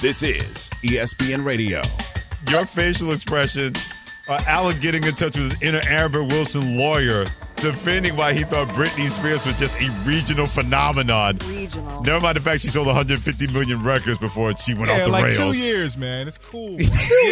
This is ESPN Radio. Your facial expressions are Alec getting in touch with his inner Amber Wilson lawyer, defending why he thought Britney Spears was just a regional phenomenon. Regional. Never mind the fact she sold 150 million records before she went Yeah, off the like rails. two years, man. It's cool. I get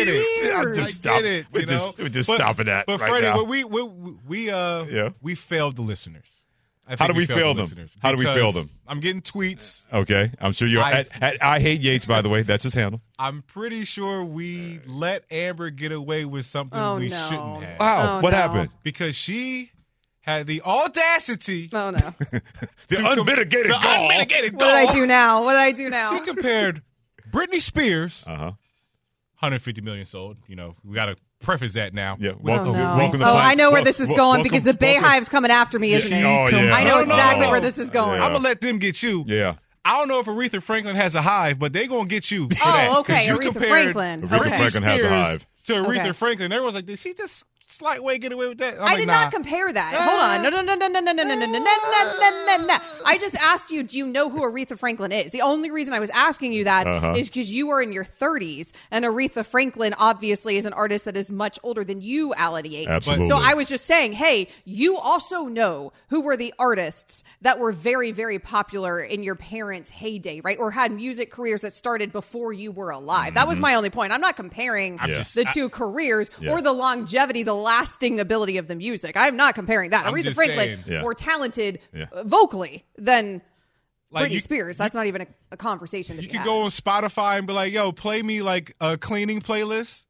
it. I'm I just stop. get it. We're you just, we're just But- stopping that But right Freddie, now. but we we we uh Yeah. we failed the listeners. I How do we failed fail the them? listeners How do we because fail them? I'm getting tweets. okay, I'm sure you're I- at, at I hate Yates. By the way, that's his handle. I'm pretty sure we let Amber get away with something Oh, we no. shouldn't have Wow, Oh, what no. happened? because she had the audacity Oh no! The unmitigated the gall. unmitigated What did I do now? What did I do now? She compared Britney Spears, Uh huh. 150 million sold. You know, we got to preface that now. Yeah. Oh, no. welcome to oh, Planet- I know where this is going welcome- because the welcome- Beyhive's coming after me, isn't it? Oh yeah. I know oh, exactly Oh. where this is going. Yeah. I'm gonna let them get you. Yeah. I don't know if Aretha Franklin has a hive, but they're gonna get you. For Oh, that, 'cause okay, you Aretha Franklin. Aretha Okay. Franklin has a hive. To Aretha Okay. Franklin, everyone's like, did she just slight way get away with that? I'm I like, did nah. not compare that. Hold on. No, no, no, no, no, no, no, no, no, no, no, no, no, no. I just asked you, do you know who Aretha Franklin is? The only reason I was asking you that is Uh-huh. because you are in your 30s, and Aretha Franklin obviously is an artist that is much older than you, Allie Yates. Absolutely. So I was just saying, hey, you also know who were the artists that were very, very popular in your parents' heyday, right? Or had music careers that started before you were alive. That was my only point. I'm not comparing Yeah. just- the two careers Yeah. or the longevity, the lasting ability of the music. I'm not comparing that. I'm Aretha just Franklin saying. Yeah. more talented Yeah. uh, vocally than Like, Britney you- Spears. That's not even a, a conversation. To You be could had. go on Spotify and be like, "Yo, play me like a cleaning playlist."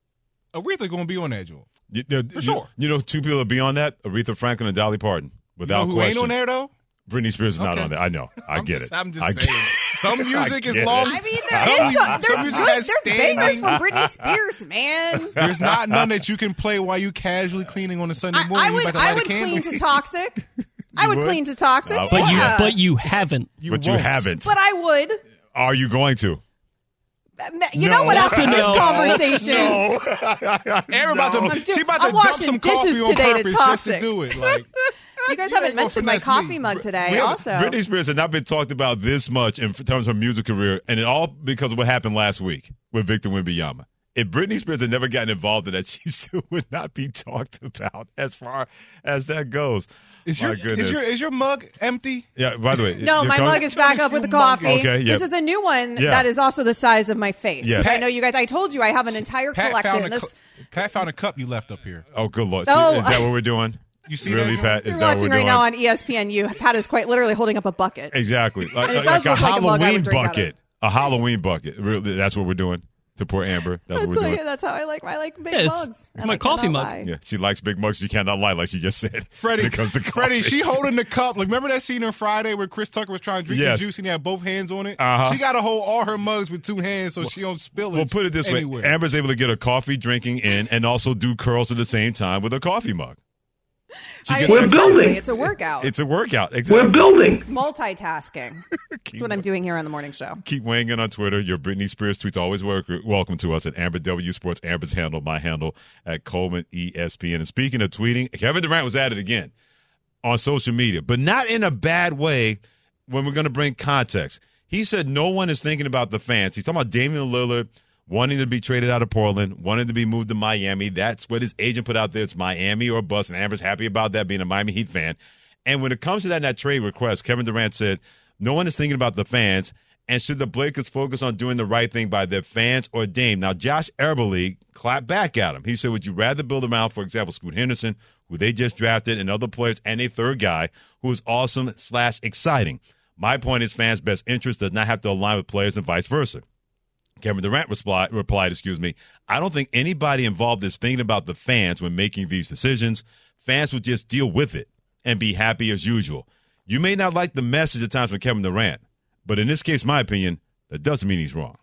Aretha gonna be on that joint. You, you- For you- sure. You know, two people that be on that: Aretha Franklin and Dolly Parton. You Without know who question. ain't on there though? Britney Spears is not Okay. on there. I know. I I'm get just, it. I'm just I saying. Get- Some music is get it. long. I mean, some, there is some, some music good, has there's bangers from Britney Spears, man. There's not none that you can play while you casually cleaning on a Sunday I, morning. I You would, about to light would clean to toxic. I would, would? clean to toxic. Uh, But you, but you haven't. but you won't. haven't. But I would. Are you going to? You No. know what? After No. this No. conversation, Aaron about to, I'm do- she about I'm to dump some dishes coffee on today to purpose just to toxic. do it. Like, you guys You haven't mentioned my finesse me. coffee mug today. We Also, Britney Spears has not been talked about this much in terms of her music career, and it all because of what happened last week with Victor Wembanyama. If Britney Spears had never gotten involved in that, she still would not be talked about as far as that goes. is My your goodness. is your is your mug empty? yeah. By the way, No, my coming- mug is back up with the coffee. Okay, yeah. This is a new one Yeah. that is also the size of my face. Yes. I know you guys. I told you I have an entire Pat collection. found, a, This cu- Pat found a cup you left up here. Oh, good lord! Oh. See, is that what we're doing? You see really, that? Pat? Is you're that watching right doing? now on E ESPNU. Pat is quite literally holding up a bucket. Exactly, like, And it like does a look like a mug Halloween drink out of. bucket. A Halloween bucket. Really, that's what we're doing to poor Amber. That's what That's, we're what- doing. that's how I like. I like big Yeah, mugs. it's and my I coffee mug. lie. Yeah, she likes big mugs. She cannot lie, like she just said. Freddie, because the Freddie, coffee. she holding the cup. Like, remember that scene on Friday where Chris Tucker was trying to drink Yes. the juice and he had both hands on it? Uh-huh. She got to hold all her mugs with two hands so she don't spill it. Well, put it this anywhere. way: Amber's able to get her coffee drinking in, and also do curls at the same time with a coffee mug. I- We're building. It's a workout. It's a workout. Exactly. We're building. multitasking. That's what I'm doing here on the morning show. Keep weighing in on Twitter. Your Britney Spears tweets always work, welcome to us at Amber W Sports. Amber's handle, my handle at Coleman ESPN. And speaking of tweeting, Kevin Durant was at it again on social media, but not in a bad way. When we're going to bring context, he said no one is thinking about the fans. He's talking about Damian Lillard wanting to be traded out of Portland, wanting to be moved to Miami. That's what his agent put out there. It's Miami or bust, and Amber's happy about that, being a Miami Heat fan. And when it comes to that, that trade request, Kevin Durant said no one is thinking about the fans. And should the Blazers focus on doing the right thing by their fans or Dame? Now, Josh Eberle clapped back at him. He said, Would you rather build around, for example, Scoot Henderson, who they just drafted, and other players, and a third guy who is awesome slash exciting? My point is, fans' best interest does not have to align with players and vice versa. Kevin Durant reply, replied, excuse me, I don't think anybody involved is thinking about the fans when making these decisions. Fans would just deal with it and be happy as usual. You may not like the message at times from Kevin Durant, but in this case, my opinion, that doesn't mean he's wrong.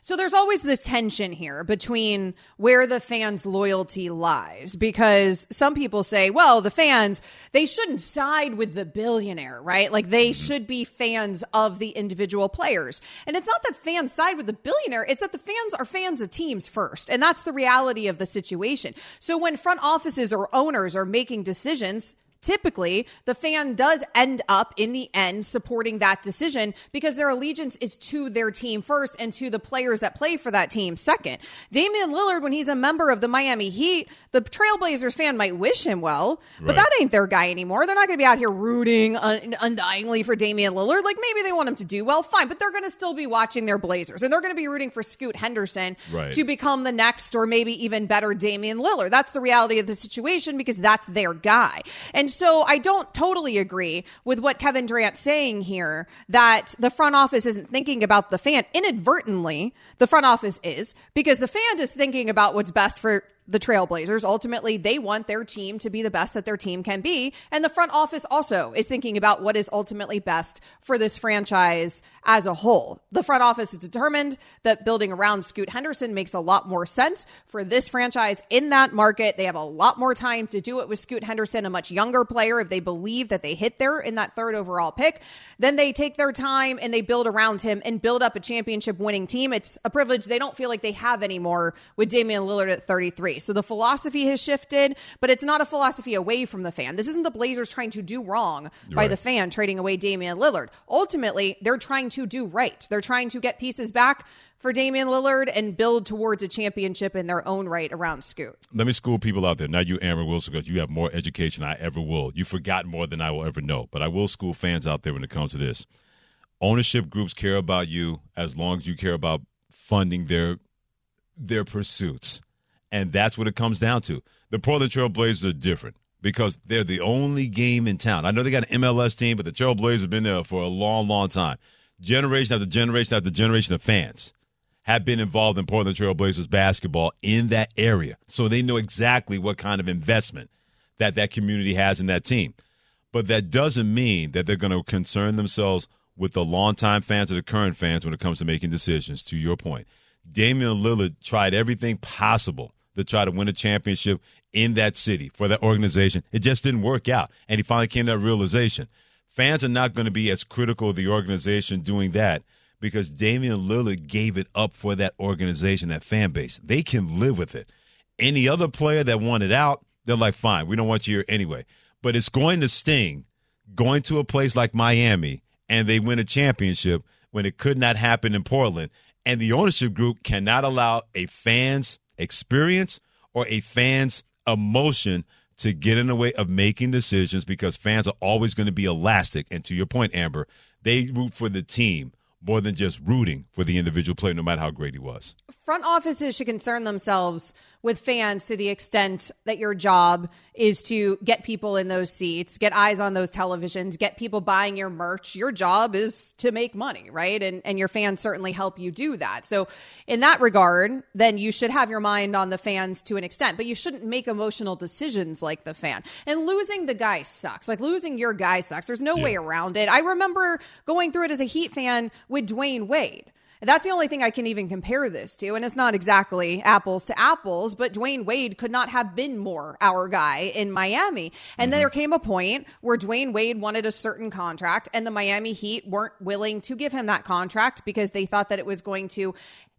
So there's always this tension here between where the fans' loyalty lies because some people say, well, the fans, they shouldn't side with the billionaire, right? Like they mm-hmm. should be fans of the individual players. And it's not that fans side with the billionaire, it's that the fans are fans of teams first. And that's the reality of the situation. So when front offices or owners are making decisions, typically the fan does end up in the end supporting that decision because their allegiance is to their team first and to the players that play for that team second. Damian Lillard, when he's a member of the Miami Heat, the Trailblazers fan might wish him well, but Right. that ain't their guy anymore. They're not going to be out here rooting un- undyingly for Damian Lillard. Like maybe they want him to do well, fine, but they're going to still be watching their Blazers and they're going to be rooting for Scoot Henderson Right. to become the next or maybe even better Damian Lillard. That's the reality of the situation because that's their guy. And so I don't totally agree with what Kevin Durant's saying here that the front office isn't thinking about the fan. Inadvertently, the front office is because the fan is thinking about what's best for the Trailblazers. Ultimately, they want their team to be the best that their team can be. And the front office also is thinking about what is ultimately best for this franchise as a whole. The front office is determined that building around Scoot Henderson makes a lot more sense for this franchise in that market. They have a lot more time to do it with Scoot Henderson, a much younger player. If they believe that they hit there in that third overall pick, then they take their time and they build around him and build up a championship winning team. It's a privilege they don't feel like they have anymore with Damian Lillard at 33. So the philosophy has shifted, but it's not a philosophy away from the fan. This isn't the Blazers trying to do wrong by Right. the fan trading away Damian Lillard. Ultimately, they're trying to do right. They're trying to get pieces back for Damian Lillard and build towards a championship in their own right around Scoot. Let me school people out there. Not you, Amber Wilson, because you have more education than I ever will. You forgot more than I will ever know. But I will school fans out there when it comes to this. Ownership groups care about you as long as you care about funding their their pursuits. And that's what it comes down to. The Portland Trail Blazers are different because they're the only game in town. I know they got an MLS team, but the Trail Blazers have been there for a long, long time. Generation after generation after generation of fans have been involved in Portland Trail Blazers basketball in that area. So they know exactly what kind of investment that that community has in that team. But that doesn't mean that they're going to concern themselves with the longtime fans or the current fans when it comes to making decisions, to your point. Damian Lillard tried everything possible to try to win a championship in that city for that organization. It just didn't work out. And he finally came to that realization. Fans are not going to be as critical of the organization doing that because Damian Lillard gave it up for that organization, that fan base. They can live with it. Any other player that wanted out, they're like, fine, we don't want you here anyway. But it's going to sting going to a place like Miami and they win a championship when it could not happen in Portland. And the ownership group cannot allow a fan's experience or a fan's emotion to get in the way of making decisions because fans are always going to be elastic. And to your point, Amber, they root for the team more than just rooting for the individual player, no matter how great he was. front offices should concern themselves with fans to the extent that your job is to get people in those seats, get eyes on those televisions, get people buying your merch. Your job is to make money, right? And and your fans certainly help you do that. So in that regard, then you should have your mind on the fans to an extent, but you shouldn't make emotional decisions like the fan. And losing the guy sucks. Like losing your guy sucks. There's no way around it. I remember going through it as a Heat fan with Dwyane Wade. That's the only thing I can even compare this to. And it's not exactly apples to apples, but Dwyane Wade could not have been more our guy in Miami. And mm-hmm. there came a point where Dwyane Wade wanted a certain contract, and the Miami Heat weren't willing to give him that contract because they thought that it was going to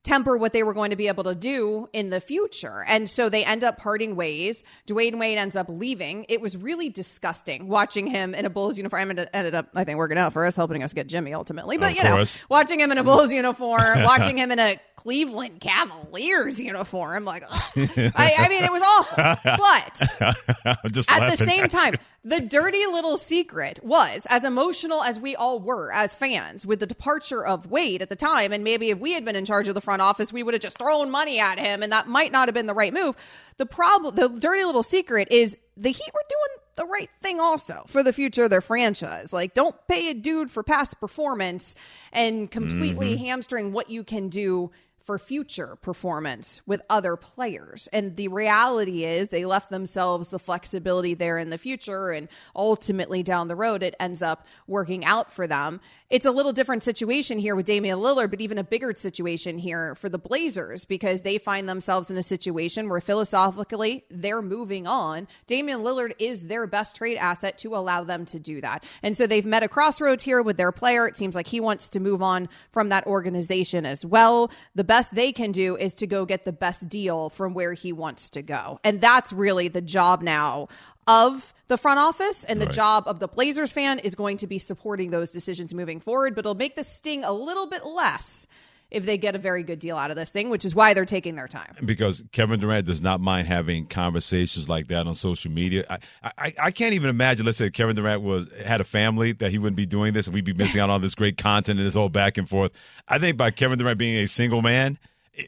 temper what they were going to be able to do in the future. And so they end up parting ways. Dwyane Wade ends up leaving. It was really disgusting watching him in a Bulls uniform. It ended up, I think, working out for us, helping us get Jimmy ultimately. But, Of you know, watching him in a Bulls uniform, watching him in a Cleveland Cavaliers uniform, like. I, I mean, it was awful. But at the same at time, the dirty little secret was as emotional as we all were as fans with the departure of Wade at the time. And maybe if we had been in charge of the front office, we would have just thrown money at him, and that might not have been the right move. The problem, the dirty little secret is the Heat were doing the right thing also for the future of their franchise. Like, don't pay a dude for past performance and completely hamstring what you can do for future performance with other players. And the reality is they left themselves the flexibility there in the future and ultimately down the road it ends up working out for them. It's a little different situation here with Damian Lillard, but even a bigger situation here for the Blazers because they find themselves in a situation where philosophically they're moving on. Damian Lillard is their best trade asset to allow them to do that. And so they've met a crossroads here with their player. It seems like he wants to move on from that organization as well. The best they can do is to go get the best deal from where he wants to go. And that's really the job now of the front office and the Right. job of the Blazers fan is going to be supporting those decisions moving forward, but it'll make the sting a little bit less if they get a very good deal out of this thing, which is why they're taking their time. because Kevin Durant does not mind having conversations like that on social media. I, I, I can't even imagine. Let's say Kevin Durant was had a family that he wouldn't be doing this, and we'd be missing out on all this great content and this whole back and forth. I think by Kevin Durant being a single man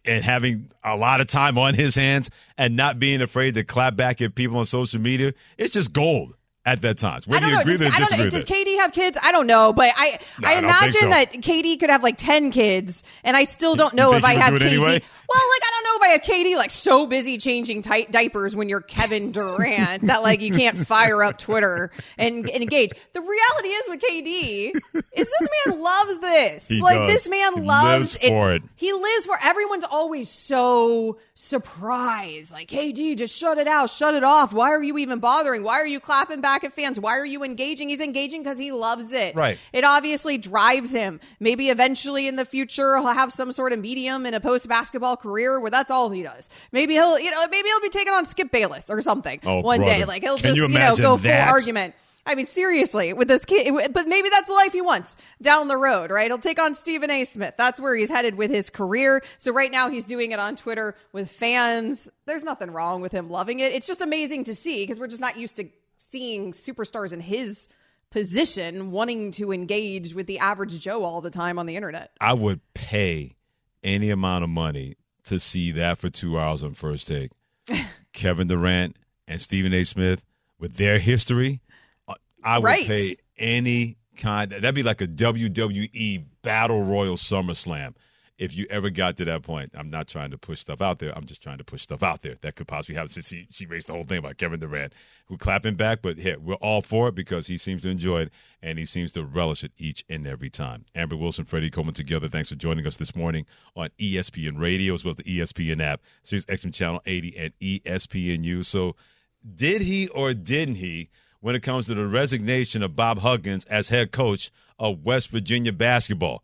and having a lot of time on his hands and not being afraid to clap back at people on social media, it's just gold at that time. I don't know. Does, I don't know. Does. KD have kids? I don't know, but I No, I I imagine so. that KD could have like ten kids, and I still don't know if I have KD. anyway? Well, like I don't know if I have KD like so busy changing tight diapers when you're Kevin Durant that like you can't fire up Twitter and, and engage. The reality is with KD is this man loves this. He like does. this man He loves lives for it. He lives for everyone's always so surprised. Like, KD, just shut it out, shut it off. Why are you even bothering? Why are you clapping back at fans? Why are you engaging? He's engaging because he loves it. Right. It obviously drives him. Maybe eventually in the future he'll have some sort of medium in a post basketball career where that's all he does. Maybe he'll, you know, maybe he'll be taking on Skip Bayless or something Oh, one day. Like he'll Can just, you you, know, go full argument. I mean, seriously, with this kid, but maybe that's the life he wants down the road, right? He'll take on Stephen A. Smith. That's where he's headed with his career. So right now he's doing it on Twitter with fans. There's nothing wrong with him loving it. It's just amazing to see because we're just not used to seeing superstars in his position wanting to engage with the average Joe all the time on the internet. I would pay any amount of money to see that for two hours on first take. Kevin Durant and Stephen A. Smith with their history, uh, I would Right. pay any kind. That'd be like a WWE Battle Royal SummerSlam. If you ever got to that point, I'm not trying to push stuff out there. I'm just trying to push stuff out there that could possibly happen. Since she, she raised the whole thing about Kevin Durant, who clapping back, but here we're all for it because he seems to enjoy it and he seems to relish it each and every time. Amber Wilson, Freddie Coleman together. Thanks for joining us this morning on ESPN Radio as well as the ESPN app, Sirius XM Channel 80 and ESPNU. So, did he or didn't he when it comes to the resignation of Bob Huggins as head coach of West Virginia basketball?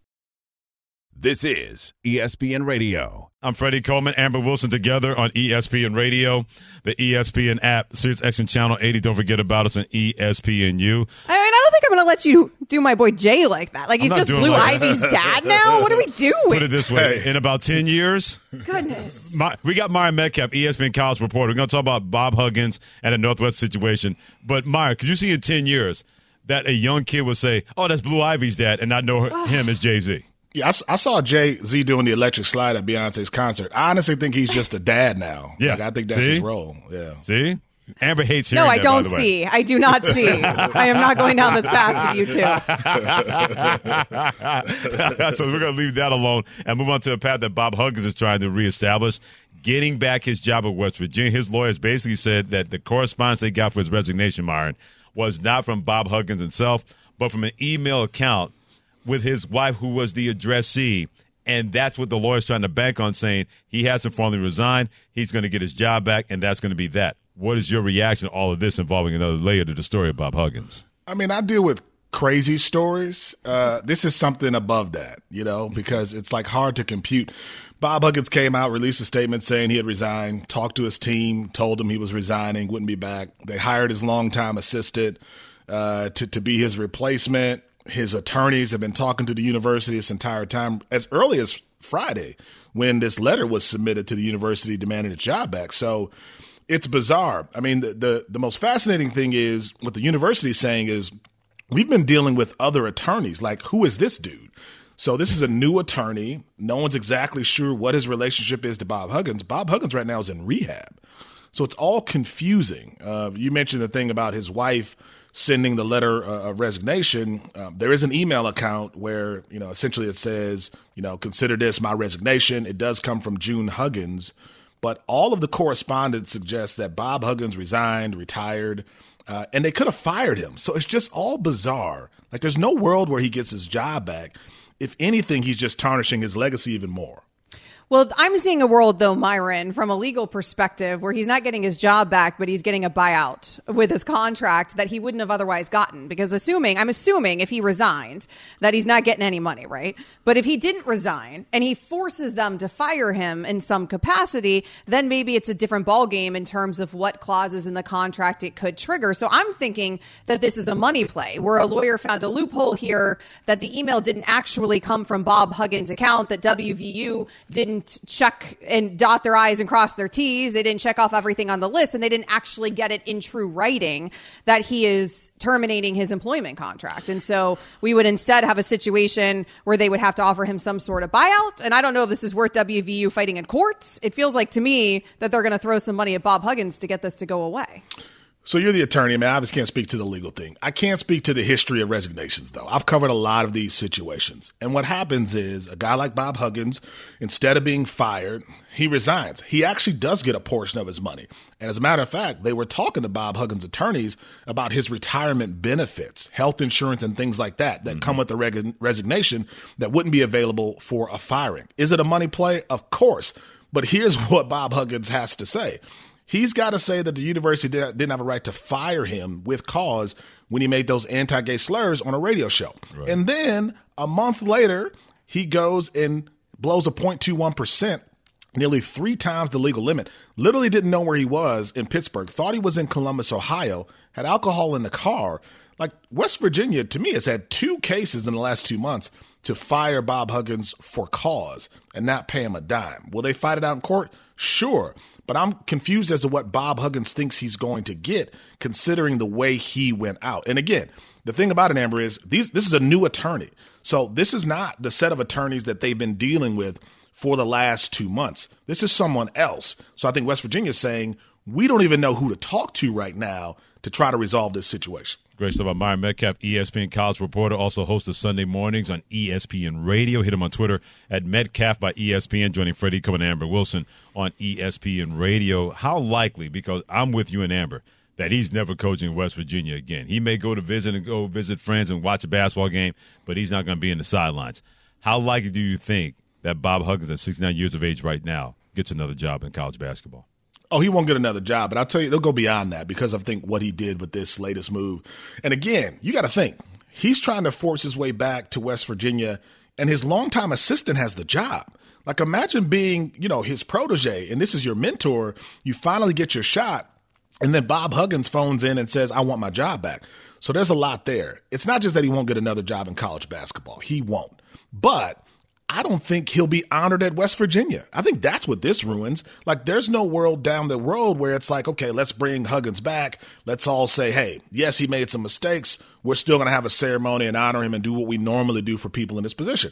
This is ESPN Radio. I'm Freddie Coleman, Amber Wilson together on ESPN Radio, the ESPN app, Sirius XM Channel 80. Don't forget about us on ESPNU. I mean, I don't think I'm going to let you do my boy Jay like that. Like he's just Blue like Ivy's dad now. What are we doing? Put it this way: in about ten years, Goodness. my, we got Myron Medcalf, ESPN college reporter. We're going to talk about Bob Huggins and the Northwest situation. But Myron, could you see in ten years that a young kid would say, "Oh, that's Blue Ivy's dad," and not know him as Jay Z? Yeah, I, s- I saw Jay Z doing the electric slide at Beyonce's concert. I honestly think he's just a dad now. Yeah. Like, I think that's See? his role. Yeah. See, Amber hates you. No, I that, don't by the way. see. I do not see. I am not going down this path with you two. so we're going to leave that alone and move on to a path that Bob Huggins is trying to reestablish. Getting back his job at West Virginia. His lawyers basically said that the correspondence they got for his resignation, Myron, was not from Bob Huggins himself, but from an email account with his wife, who was the addressee. And that's what the lawyer's trying to bank on, saying he hasn't formally resigned. He's going to get his job back, and that's going to be that. What is your reaction to all of this involving another layer to the story of Bob Huggins? I mean, I deal with crazy stories. Uh, this is something above that, you know, because it's like hard to compute. Bob Huggins came out, released a statement saying he had resigned, talked to his team, told him he was resigning, wouldn't be back. They hired his longtime assistant uh, to, to be his replacement. His attorneys have been talking to the university this entire time, as early as Friday, when this letter was submitted to the university demanding its job back. So it's bizarre. I mean, the, the, the most fascinating thing is what the university is saying is we've been dealing with other attorneys. Like, who is this dude? So this is a new attorney. No one's exactly sure what his relationship is to Bob Huggins. Bob Huggins right now is in rehab. So it's all confusing. Uh, you mentioned the thing about his wife sending the letter of resignation. Um, there is an email account where, you know, essentially it says, you know, consider this my resignation. It does come from June Huggins, but all of the correspondence suggests that Bob Huggins resigned, retired, uh, and they could have fired him. So it's just all bizarre. Like there's no world where he gets his job back. If anything, he's just tarnishing his legacy even more. Well, I'm seeing a world, though, Myron, from a legal perspective, where he's not getting his job back, but he's getting a buyout with his contract that he wouldn't have otherwise gotten. Because assuming, I'm assuming if he resigned, that he's not getting any money, right? But if he didn't resign and he forces them to fire him in some capacity, then maybe it's a different ballgame in terms of what clauses in the contract it could trigger. So I'm thinking that this is a money play where a lawyer found a loophole here that the email didn't actually come from Bob Huggins' account, that WVU didn't check and dot their I's and cross their T's. They didn't check off everything on the list and they didn't actually get it in true writing that he is terminating his employment contract. And so we would instead have a situation where they would have to offer him some sort of buyout. And I don't know if this is worth WVU fighting in court. It feels like to me that they're going to throw some money at Bob Huggins to get this to go away. So you're the attorney. man. I just can't speak to the legal thing. I can't speak to the history of resignations, though. I've covered a lot of these situations. And what happens is a guy like Bob Huggins, instead of being fired, he resigns. He actually does get a portion of his money. And as a matter of fact, they were talking to Bob Huggins' attorneys about his retirement benefits, health insurance, and things like that that come mm-hmm. with the reg- resignation that wouldn't be available for a firing. Is it a money play? Of course. But here's what Bob Huggins has to say. He's got to say that the university did, didn't have a right to fire him with cause when he made those anti gay slurs on a radio show. Right. And then a month later, he goes and blows a 0.21%, nearly three times the legal limit. Literally didn't know where he was in Pittsburgh, thought he was in Columbus, Ohio, had alcohol in the car. Like West Virginia, to me, has had two cases in the last two months to fire Bob Huggins for cause and not pay him a dime. Will they fight it out in court? Sure. But I'm confused as to what Bob Huggins thinks he's going to get, considering the way he went out. And again, the thing about it, Amber, is these this is a new attorney. So this is not the set of attorneys that they've been dealing with for the last two months. This is someone else. So I think West Virginia is saying we don't even know who to talk to right now to try to resolve this situation. Great stuff by Myron Medcalf, ESPN college reporter, also host of Sunday mornings on ESPN Radio. Hit him on Twitter at Medcalf by ESPN, joining Freddie Coleman and Amber Wilson on ESPN Radio. How likely, because I'm with you and Amber, that he's never coaching West Virginia again. He may go to visit and go visit friends and watch a basketball game, but he's not going to be in the sidelines. How likely do you think that Bob Huggins, at 69 years of age right now, gets another job in college basketball? Oh, he won't get another job, but I'll tell you, they'll go beyond that because I think what he did with this latest move. And again, you got to think he's trying to force his way back to West Virginia, and his longtime assistant has the job. Like, imagine being, you know, his protege, and this is your mentor. You finally get your shot, and then Bob Huggins phones in and says, I want my job back. So there's a lot there. It's not just that he won't get another job in college basketball, he won't. But I don't think he'll be honored at West Virginia. I think that's what this ruins. Like, there's no world down the road where it's like, okay, let's bring Huggins back. Let's all say, hey, yes, he made some mistakes. We're still going to have a ceremony and honor him and do what we normally do for people in this position.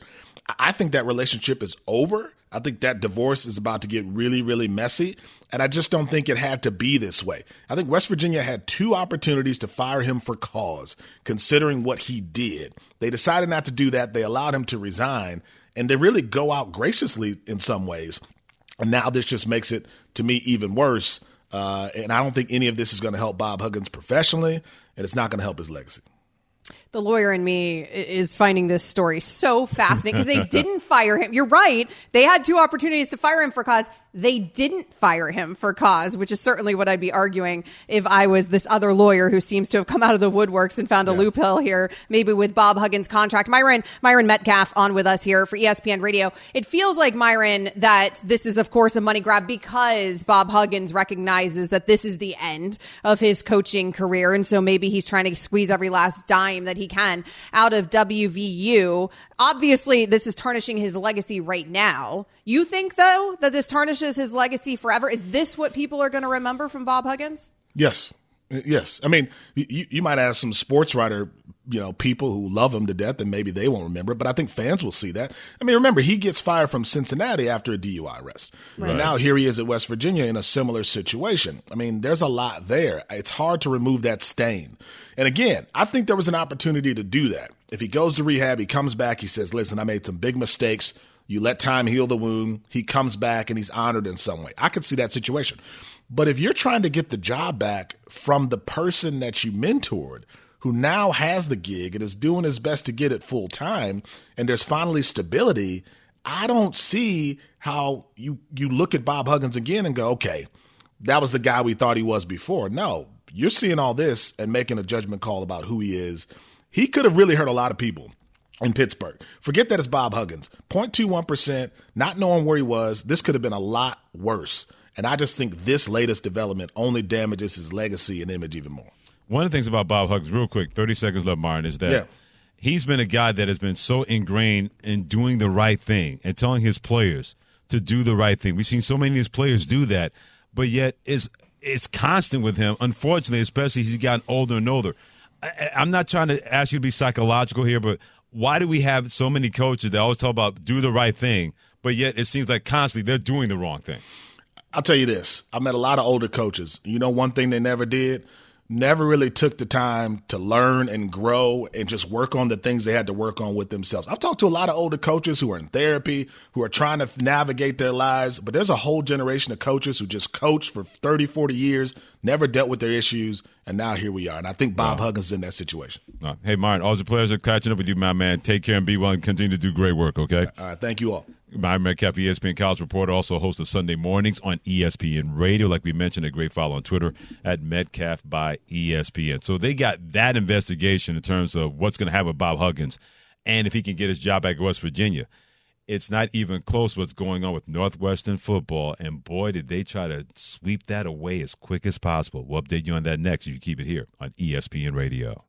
I think that relationship is over. I think that divorce is about to get really, really messy. And I just don't think it had to be this way. I think West Virginia had two opportunities to fire him for cause, considering what he did. They decided not to do that. They allowed him to resign and they really go out graciously in some ways. And now this just makes it, to me, even worse. Uh, and I don't think any of this is going to help Bob Huggins professionally, and it's not going to help his legacy the lawyer in me is finding this story so fascinating because they didn't fire him. You're right. They had two opportunities to fire him for cause. They didn't fire him for cause, which is certainly what I'd be arguing if I was this other lawyer who seems to have come out of the woodworks and found a yeah. loophole here, maybe with Bob Huggins' contract. Myron, Myron Medcalf on with us here for ESPN Radio. It feels like, Myron, that this is, of course, a money grab because Bob Huggins recognizes that this is the end of his coaching career. And so maybe he's trying to squeeze every last dime that he can out of WVU. Obviously, this is tarnishing his legacy right now. You think, though, that this tarnishes his legacy forever? Is this what people are going to remember from Bob Huggins? Yes. Yes. I mean, you, you might ask some sports writer, you know, people who love him to death and maybe they won't remember, but I think fans will see that. I mean, remember, he gets fired from Cincinnati after a DUI arrest. Right. And now here he is at West Virginia in a similar situation. I mean, there's a lot there. It's hard to remove that stain. And again, I think there was an opportunity to do that. If he goes to rehab, he comes back, he says, listen, I made some big mistakes. You let time heal the wound. He comes back and he's honored in some way. I could see that situation. But if you're trying to get the job back from the person that you mentored, who now has the gig and is doing his best to get it full time, and there's finally stability, I don't see how you you look at Bob Huggins again and go, okay, that was the guy we thought he was before. No, you're seeing all this and making a judgment call about who he is. He could have really hurt a lot of people in Pittsburgh. Forget that it's Bob Huggins. 0.21%, not knowing where he was. This could have been a lot worse. And I just think this latest development only damages his legacy and image even more. One of the things about Bob Huggins, real quick, 30 seconds left, Martin, is that yeah. he's been a guy that has been so ingrained in doing the right thing and telling his players to do the right thing. We've seen so many of his players do that, but yet it's, it's constant with him, unfortunately, especially as he's gotten older and older. I, I'm not trying to ask you to be psychological here, but why do we have so many coaches that always talk about do the right thing, but yet it seems like constantly they're doing the wrong thing? I'll tell you this. I met a lot of older coaches. You know, one thing they never did? Never really took the time to learn and grow and just work on the things they had to work on with themselves. I've talked to a lot of older coaches who are in therapy, who are trying to navigate their lives, but there's a whole generation of coaches who just coached for 30, 40 years, never dealt with their issues, and now here we are. And I think Bob wow. Huggins is in that situation. Hey, Martin, all the players are catching up with you, my man. Take care and be well and continue to do great work, okay? All right, thank you all. Myron Medcalf, ESPN College Reporter, also host of Sunday mornings on ESPN Radio. Like we mentioned, a great follow on Twitter at Medcalf by ESPN. So they got that investigation in terms of what's going to happen with Bob Huggins and if he can get his job back at West Virginia. It's not even close what's going on with Northwestern football. And boy, did they try to sweep that away as quick as possible. We'll update you on that next if you keep it here on ESPN Radio.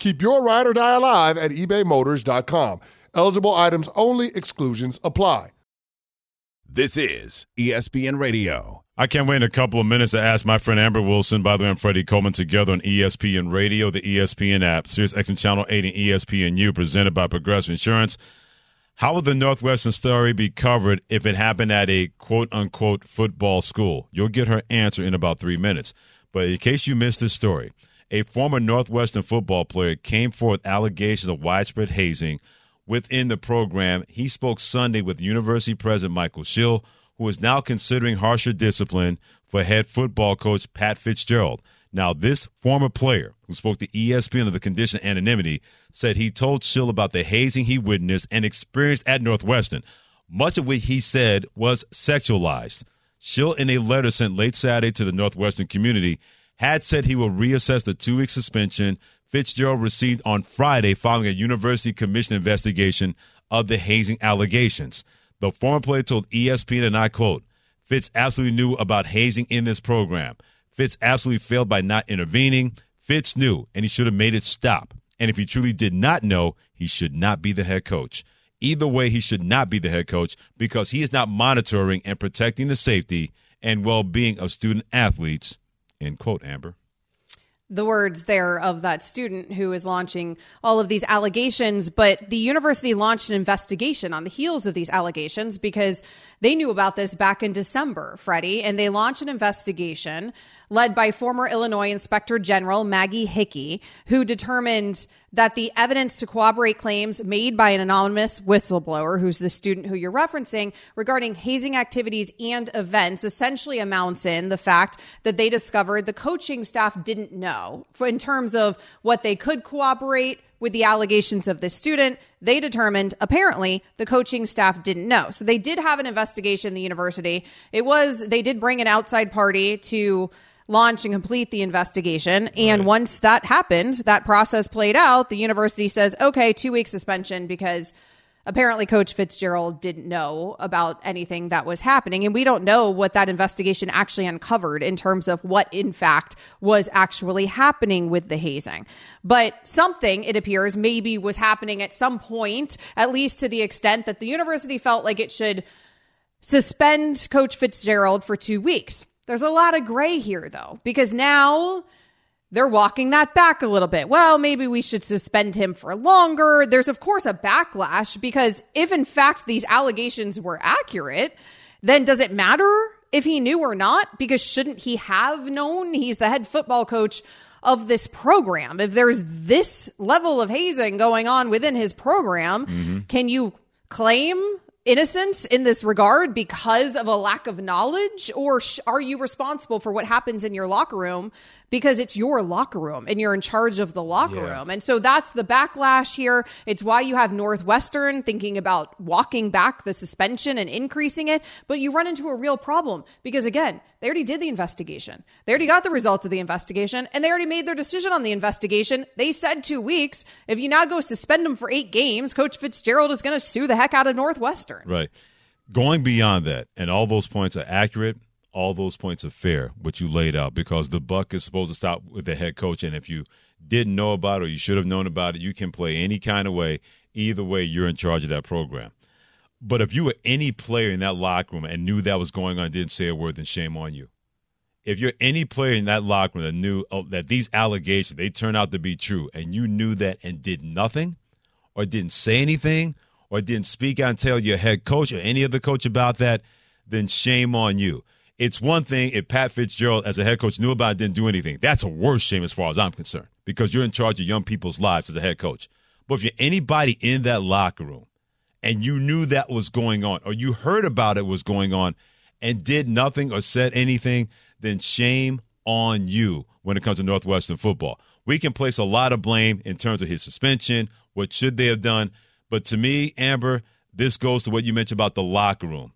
Keep your ride or die alive at ebaymotors.com. Eligible items only, exclusions apply. This is ESPN Radio. I can't wait in a couple of minutes to ask my friend Amber Wilson. By the way, I'm Freddie Coleman together on ESPN Radio, the ESPN app, Sirius XM Channel 8 and ESPNU, presented by Progressive Insurance. How would the Northwestern story be covered if it happened at a quote unquote football school? You'll get her answer in about three minutes. But in case you missed this story, a former Northwestern football player came forth allegations of widespread hazing within the program. He spoke Sunday with University President Michael Schill, who is now considering harsher discipline for head football coach Pat Fitzgerald. Now, this former player who spoke to ESPN of the condition of anonymity said he told Schill about the hazing he witnessed and experienced at Northwestern. Much of what he said was sexualized. Schill, in a letter sent late Saturday to the Northwestern community, had said he will reassess the two week suspension Fitzgerald received on Friday following a university commission investigation of the hazing allegations. The former player told ESPN, and I quote, Fitz absolutely knew about hazing in this program. Fitz absolutely failed by not intervening. Fitz knew, and he should have made it stop. And if he truly did not know, he should not be the head coach. Either way, he should not be the head coach because he is not monitoring and protecting the safety and well being of student athletes. End quote, Amber the words there of that student who is launching all of these allegations. But the university launched an investigation on the heels of these allegations because they knew about this back in December, Freddie, and they launched an investigation led by former Illinois Inspector General Maggie Hickey, who determined that the evidence to corroborate claims made by an anonymous whistleblower, who's the student who you're referencing, regarding hazing activities and events essentially amounts in the fact that they discovered the coaching staff didn't know in terms of what they could cooperate with the allegations of this student. They determined apparently the coaching staff didn't know. So they did have an investigation in the university. It was, they did bring an outside party to launch and complete the investigation. And right. once that happened, that process played out, the university says, okay, two week suspension because apparently Coach Fitzgerald didn't know about anything that was happening. And we don't know what that investigation actually uncovered in terms of what, in fact, was actually happening with the hazing. But something, it appears, maybe was happening at some point, at least to the extent that the university felt like it should suspend Coach Fitzgerald for two weeks. There's a lot of gray here, though, because now they're walking that back a little bit. Well, maybe we should suspend him for longer. There's, of course, a backlash because if, in fact, these allegations were accurate, then does it matter if he knew or not? Because shouldn't he have known? He's the head football coach of this program. If there's this level of hazing going on within his program, mm-hmm. can you claim innocence in this regard because of a lack of knowledge or sh- are you responsible for what happens in your locker room because it's your locker room and you're in charge of the locker yeah. room. And so that's the backlash here. It's why you have Northwestern thinking about walking back the suspension and increasing it. But you run into a real problem because, again, they already did the investigation. They already got the results of the investigation and they already made their decision on the investigation. They said two weeks. If you now go suspend them for eight games, Coach Fitzgerald is going to sue the heck out of Northwestern. Right. Going beyond that, and all those points are accurate all those points are fair, what you laid out, because the buck is supposed to stop with the head coach. And if you didn't know about it or you should have known about it, you can play any kind of way. Either way, you're in charge of that program. But if you were any player in that locker room and knew that was going on, didn't say a word, then shame on you. If you're any player in that locker room that knew oh, that these allegations they turn out to be true, and you knew that and did nothing, or didn't say anything, or didn't speak out and tell your head coach or any other coach about that, then shame on you. It's one thing if Pat Fitzgerald, as a head coach, knew about it, didn't do anything. That's a worse shame as far as I'm concerned because you're in charge of young people's lives as a head coach. But if you're anybody in that locker room and you knew that was going on or you heard about it was going on and did nothing or said anything, then shame on you when it comes to Northwestern football. We can place a lot of blame in terms of his suspension, what should they have done. But to me, Amber, this goes to what you mentioned about the locker room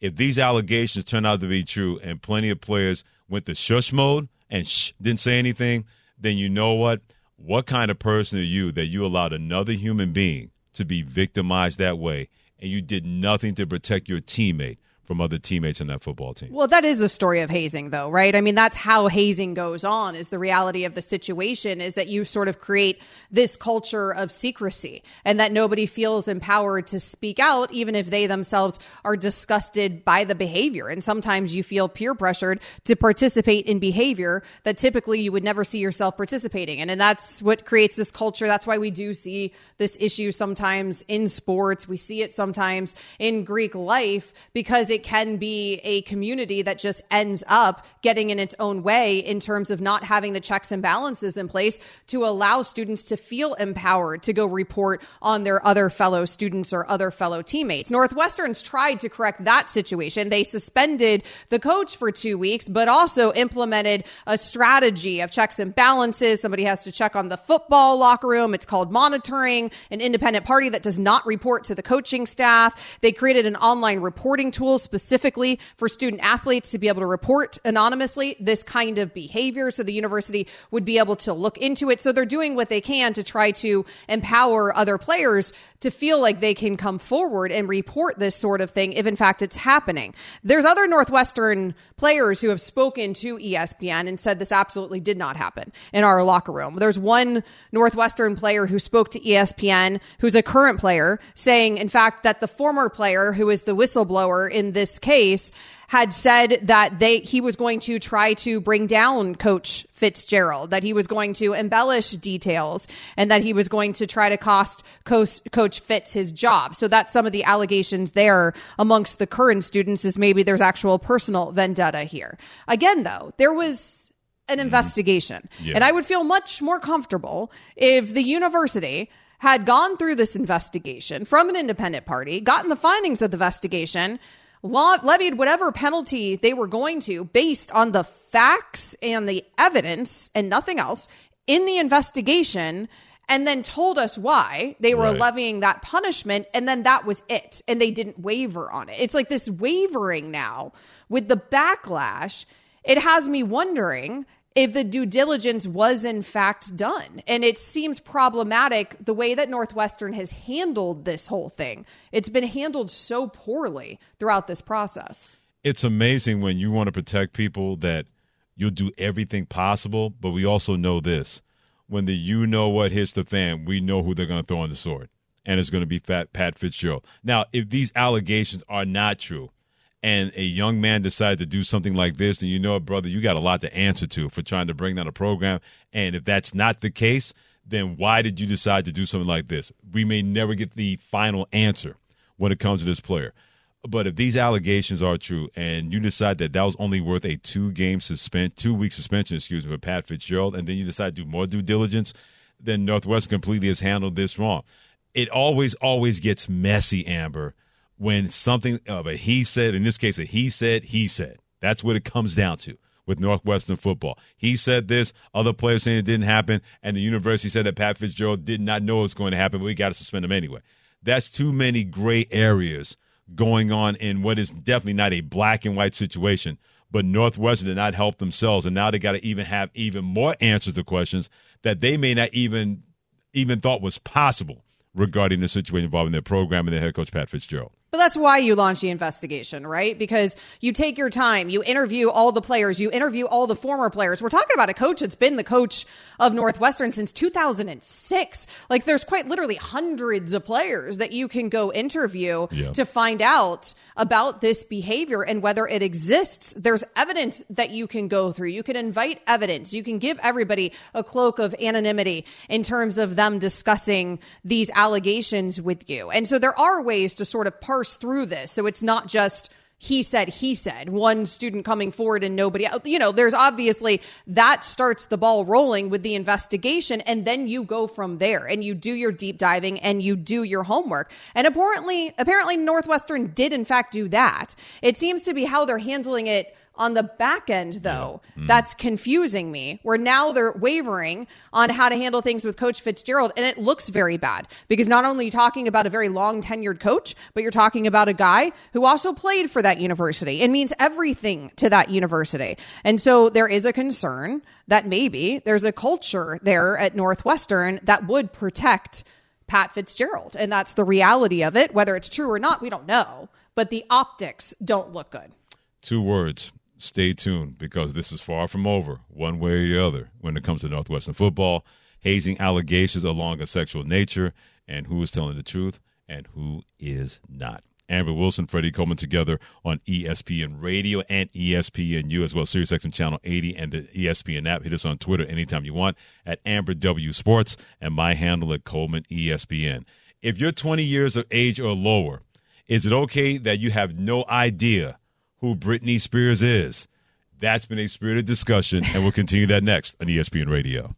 if these allegations turn out to be true and plenty of players went to shush mode and shh, didn't say anything, then you know what? What kind of person are you that you allowed another human being to be victimized that way and you did nothing to protect your teammate from other teammates on that football team. Well, that is the story of hazing, though, right? I mean, that's how hazing goes on. Is the reality of the situation is that you sort of create this culture of secrecy, and that nobody feels empowered to speak out, even if they themselves are disgusted by the behavior. And sometimes you feel peer pressured to participate in behavior that typically you would never see yourself participating in, and that's what creates this culture. That's why we do see this issue sometimes in sports. We see it sometimes in Greek life because it can be a community that just ends up getting in its own way in terms of not having the checks and balances in place to allow students to feel empowered to go report on their other fellow students or other fellow teammates. Northwestern's tried to correct that situation. They suspended the coach for two weeks, but also implemented a strategy of checks and balances. Somebody has to check on the football locker room. It's called monitoring, an independent party that does not report to the coaching staff. They created an online reporting tool specifically for student athletes to be able to report anonymously this kind of behavior so the university would be able to look into it. So they're doing what they can to try to empower other players to feel like they can come forward and report this sort of thing if in fact it's happening. There's other Northwestern players who have spoken to ESPN and said this absolutely did not happen in our locker room. There's one Northwestern player who spoke to ESPN who's a current player saying in fact that the former player who is the whistleblower in this case had said that they he was going to try to bring down coach Fitzgerald, that he was going to embellish details and that he was going to try to cost coach, coach Fitz his job. So that's some of the allegations there amongst the current students is maybe there's actual personal vendetta here. Again though, there was an mm-hmm. investigation. Yeah. And I would feel much more comfortable if the university had gone through this investigation from an independent party, gotten the findings of the investigation, levied whatever penalty they were going to based on the facts and the evidence and nothing else in the investigation and then told us why they were Right. levying that punishment and then that was it and they didn't waver on it. It's like this wavering now with the backlash. It has me wondering if the due diligence was in fact done. And it seems problematic the way that Northwestern has handled this whole thing. It's been handled so poorly throughout this process. it's amazing when you want to protect people that you'll do everything possible, but we also know this. When the you know what hits the fan, we know who they're going to throw on the sword. And it's going to be Pat Fitzgerald. Now, if these allegations are not true and a young man decided to do something like this, and you know brother, you got a lot to answer to for trying to bring down a program. And if that's not the case, then why did you decide to do something like this? We may never get the final answer when it comes to this player. But if these allegations are true, and you decide that that was only worth a two game suspend, two week suspension, excuse me, for Pat Fitzgerald, and then you decide to do more due diligence, then Northwest completely has handled this wrong. It always, always gets messy, Amber, when something of a he said, in this case, a he said, he said. That's what it comes down to with Northwestern football. He said this, other players saying it didn't happen, and the university said that Pat Fitzgerald did not know it was going to happen, but we got to suspend him anyway. That's too many gray areas going on in what is definitely not a black and white situation. But Northwestern did not help themselves, and now they got to even have even more answers to questions that they may not even even thought was possible regarding the situation involving their program and their head coach Pat Fitzgerald. But that's why you launch the investigation, right? Because you take your time, you interview all the players, you interview all the former players. We're talking about a coach that's been the coach of Northwestern since 2006. Like there's quite literally hundreds of players that you can go interview Yeah. to find out about this behavior and whether it exists. There's evidence that you can go through. You can invite evidence. You can give everybody a cloak of anonymity in terms of them discussing these allegations with you. And so there are ways to sort of parse through this. So it's not just he said, he said, one student coming forward and nobody. You know, there's obviously that starts the ball rolling with the investigation. And then you go from there and you do your deep diving and you do your homework. And apparently, apparently Northwestern did in fact do that. It seems to be how they're handling it on the back end, though, mm. that's confusing me. Where now they're wavering on how to handle things with Coach Fitzgerald, and it looks very bad because not only are you talking about a very long tenured coach, but you're talking about a guy who also played for that university and means everything to that university. And so there is a concern that maybe there's a culture there at Northwestern that would protect Pat Fitzgerald. And that's the reality of it. Whether it's true or not, we don't know. but the optics don't look good. Two words. Stay tuned because this is far from over, one way or the other, when it comes to Northwestern football, hazing allegations along a sexual nature, and who is telling the truth and who is not. Amber Wilson, Freddie Coleman together on ESPN Radio and ESPNU as well, SiriusXM Channel 80 and the ESPN app. Hit us on Twitter anytime you want at Amber W Sports and my handle at Coleman ESPN. If you're 20 years of age or lower, is it okay that you have no idea who Britney Spears is? That's been a spirited discussion, and we'll continue that next on ESPN Radio.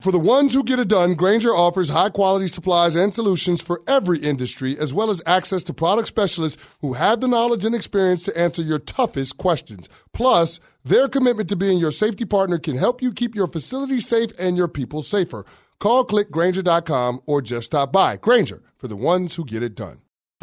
For the ones who get it done, Grainger offers high quality supplies and solutions for every industry, as well as access to product specialists who have the knowledge and experience to answer your toughest questions. Plus, their commitment to being your safety partner can help you keep your facility safe and your people safer. Call clickgrainger.com or just stop by. Grainger, for the ones who get it done.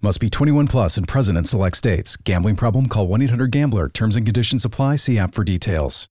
Must be 21 plus and present in select states. Gambling problem? Call 1 800 Gambler. Terms and conditions apply. See app for details.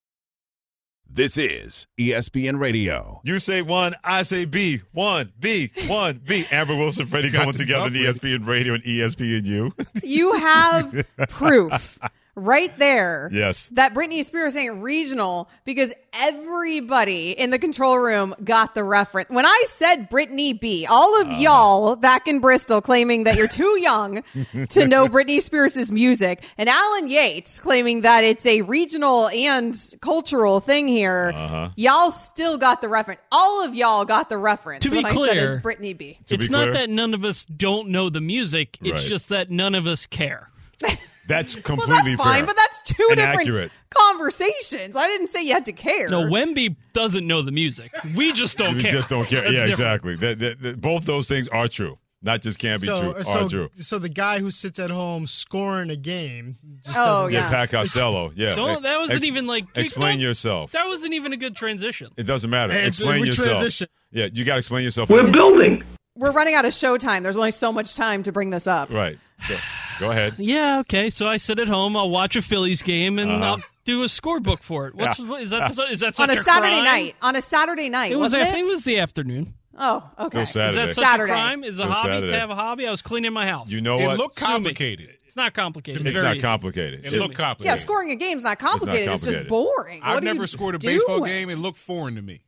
This is ESPN Radio. You say one, I say B. One, B, one, B. Amber Wilson, Freddie Got Coleman to together on talk with ESPN Radio and E ESPNU. You have proof right there. Yes. That Britney Spears ain't regional because everybody in the control room got the reference. When I said Britney B, all of uh. y'all back in Bristol claiming that you're too young to know Britney Spears' music, and Alan Yates claiming that it's a regional and cultural thing here, uh-huh. y'all still got the reference. All of y'all got the reference To be when I said clear- it's Britney B. It's not clear- that none of us don't know the music. It's Right. just that none of us care. That's Well, completely that's fine, fair. but that's two and different accurate. conversations. I didn't say you had to care. No, Wemby doesn't know the music. We just don't care. We care. just don't care. Yeah, different. exactly. That, that, that- both those things are true. Not just can't be so, true, so, are true. so the guy who sits at home scoring a game. Just Oh, doesn't Yeah, yeah. Pat Costello. Yeah. Don't, that wasn't Ex- even like Explain don't- yourself. That wasn't even a good transition. It doesn't matter. And explain yourself. transition. Yeah, you got to explain yourself. We're building. We're running out of show time. There's only so much time to bring this up. Right. So, go ahead. Yeah, okay. So I sit at home, I'll watch a Phillies game, and Uh-huh. I'll do a scorebook for it. What's is that? Is that such On a Saturday crime? night. On a Saturday night. It was. wasn't I think it was the afternoon. Oh, okay. Still Saturday. Is that such Saturday. a crime? Is a Still hobby Saturday. to have a hobby? I was cleaning my house. You know It what? looked complicated. it's not complicated. To it's not easy. complicated. It So- looked complicated. Yeah, scoring a game is not complicated. It's, complicated. just boring. I've What never scored a baseball doing? game. It looked foreign to me.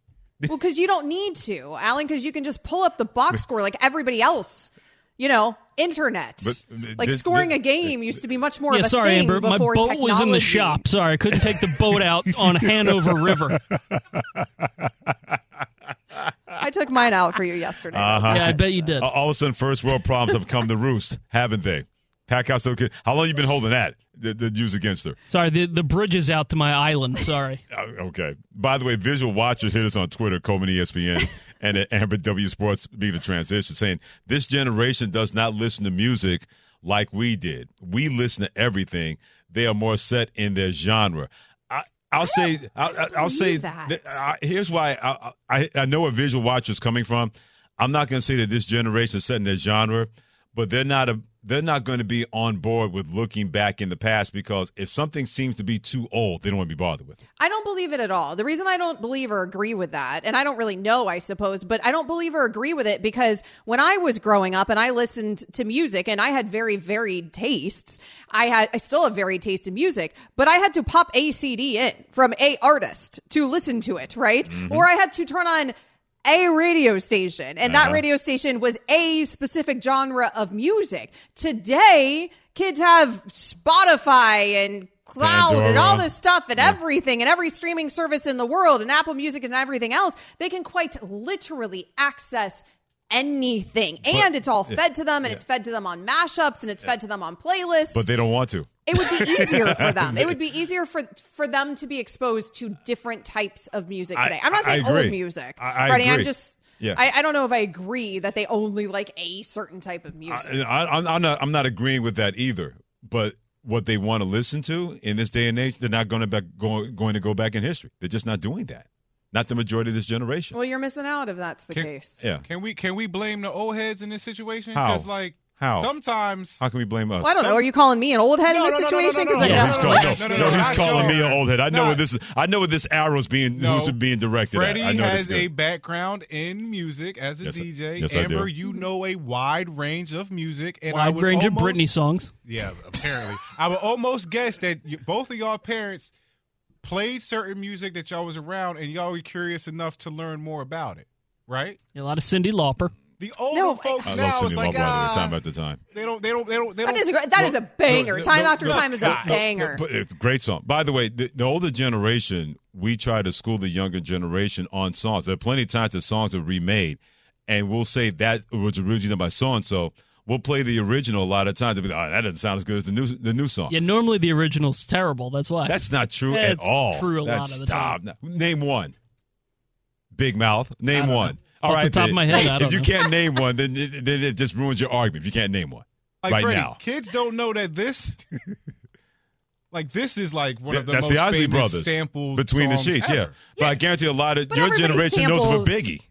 Well, because you don't need to, Alan, because you can just pull up the box score like everybody else. You know, internet. But, uh, like this- scoring this- a game used to be much more Yeah, of a sorry, thing Amber. My before boat was in the shop. Sorry, I couldn't take the boat out on Hanover River. I took mine out for you yesterday. Uh-huh. Yeah, I bet you did. All of a sudden, first world problems have come to roost, haven't they? Pat Costello, kid- how long you been holding that? The, the use against her. Sorry, the the bridge is out to my island. Sorry. Uh, Okay. By the way, visual watchers hit us on Twitter, Coleman E ESPN, and at Amber W Sports being the transition, saying this generation does not listen to music like we did. We listen to everything. They are more set in their genre. I, I'll say, I'll, I'll- say, that. th- uh, I, here's why I, I I know where visual watchers coming from. I'm not going to say that this generation is set in their genre, but they're not a they're not going to be on board with looking back in the past because if something seems to be too old, they don't want to be bothered with it. I don't believe it at all. The reason I don't believe or agree with that, and I don't really know, I suppose, but I don't believe or agree with it because when I was growing up and I listened to music and I had very varied tastes, I had I still have varied taste in music, but I had to pop a CD in from a artist to listen to it, right? Mm-hmm. Or I had to turn on a radio station and that Uh-huh. radio station was a specific genre of music. Today, kids have Spotify and cloud and all this stuff and everything and every streaming service in the world and Apple Music and everything else. They can quite literally access anything. and it's all fed to them and it's fed to them on mashups and it's fed to them on playlists. But they don't want to. it would be easier for them. It would be easier for for them to be exposed to different types of music today. I'm not saying agree. old music, I- I Freddie. I'm just. Yeah. I, I don't know if I agree that they only like a certain type of music. I, I, I'm I'm not. I'm not agreeing with that either. But what they want to listen to in this day and age, they're not going to back, going, going to go back in history. They're just not doing that. Not the majority of this generation. Well, you're missing out if that's the Can- case. Yeah. Can we can we blame the old heads in this situation? How? Because like How? sometimes How can we blame us? Well, I don't know. Are you calling me an old head No, in this no, no, no, no, situation? no, 'Cause no, I No, he's no, calling, no, no, he's not calling me an old head. I know No. what this is. I know what this arrow's being No. who's being directed Freddie at. I know has this a background in music as a Yes, I- DJ. yes, I do. Amber, you know a wide range of music, and I Wide would range almost, of Britney songs. Yeah, apparently, I would almost guess that you, both of y'all parents played certain music that y'all was around, and y'all were curious enough to learn more about it, right? A lot of Cyndi Lauper. The older No, folks I now, love Cyndi it's like Lauper at the ah, time. At the time, they don't, they don't, they don't, they don't. That is a, great- that is a banger. no, time no, after no, time is a gosh. banger. But it's a great song. By the way, the, the older generation, we try to school the younger generation on songs. There are plenty of times that songs are remade, and we'll say that was originally done by so and so. We'll play the original a lot of times. Like, oh, that doesn't sound as good as the new the new song. Yeah, normally the original's terrible. That's why. That's not true at It's all. true a lot of the stop. Now, Name one. Big Mouth. Name one. know. All Off the right. top of my head, I if don't you know. can't name one, then it, then it just ruins your argument. If you can't name one like right Freddie, now. kids don't know that this, like this is like one of the That's most the Isley famous Brothers. sampled Between the songs sheets, yeah. ever. But I guarantee a lot of But your everybody generation knows of a Biggie.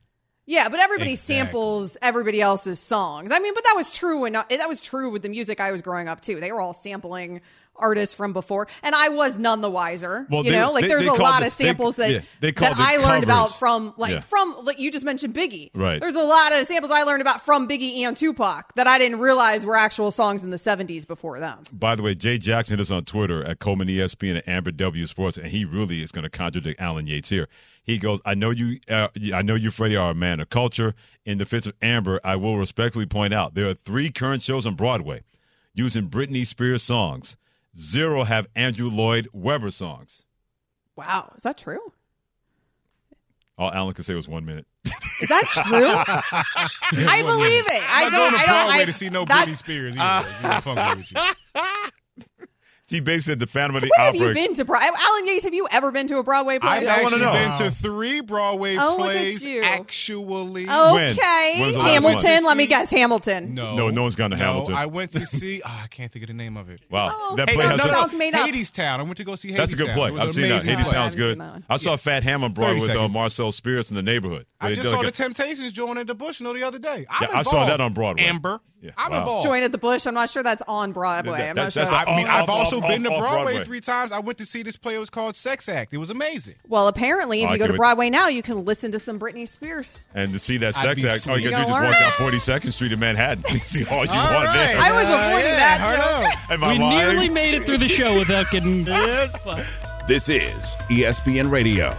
Yeah, but everybody Exactly. samples everybody else's songs. I mean, but that was true and uh, that was true with the music I was growing up too. They were all sampling artists from before, and I was none the wiser. Well, you they- know, like they- there's they a lot it- of samples that yeah, that I learned about from like Yeah. from like you just mentioned Biggie. Right. There's a lot of samples I learned about from Biggie and Tupac that I didn't realize were actual songs in the 70s before them. By the way, Jay Jackson is on Twitter at Coleman ESPN and Amber W Sports, and he really is going to contradict Alan Yates here. He goes, "I know you, uh, I know you, Freddie, are a man of culture. In defense of Amber, I will respectfully point out there are three current shows on Broadway using Britney Spears songs. Zero have Andrew Lloyd Webber songs. Wow, is that true? All Alan could say was one minute. Is that true? I believe it. I I'm not don't. going to I don't. Broadway I, to see no that- Britney Spears either. You know, with you. He basically said the Phantom of the When have you been to Broadway? Alan Yates, have you ever been to a Broadway play? I've I actually know. been to three Broadway Oh, look at plays. you. Actually, Okay. When was the last Hamilton. one? Let me guess. Hamilton. no, No, no one's gone to no, Hamilton. I went to see. Oh, I can't think of the name of it. Wow, Oh, that hey, play no, has no, a- sounds made up. Hadestown. I went to go see Hades That's a good play. I've seen that. amazing Hades play. I sounds good. seen that one. I saw Fat Ham on Broadway with uh. Marcel Spears in the neighborhood. I just saw like the a- Temptations join at the Bush no the other day. I'm Yeah, I saw that on Broadway. Amber, Yeah, I'm wow. involved. Join at the Bush. I'm not sure that's on Broadway. That- I'm that- not sure. that's I mean, Off- I've off- also off- been to Broadway, Broadway. three times. I went to see this play. It was called Sex Act. It was amazing. well, apparently, if Oh, I you go give to it- Broadway now, you can listen to some Britney Spears. And to see that I'd sex be act, all you gotta do is just gonna walk down 42nd Street in Manhattan. See all you All want right. there. I was avoiding that I joke. know. We lying? nearly made it through the show without getting. This is ESPN Radio.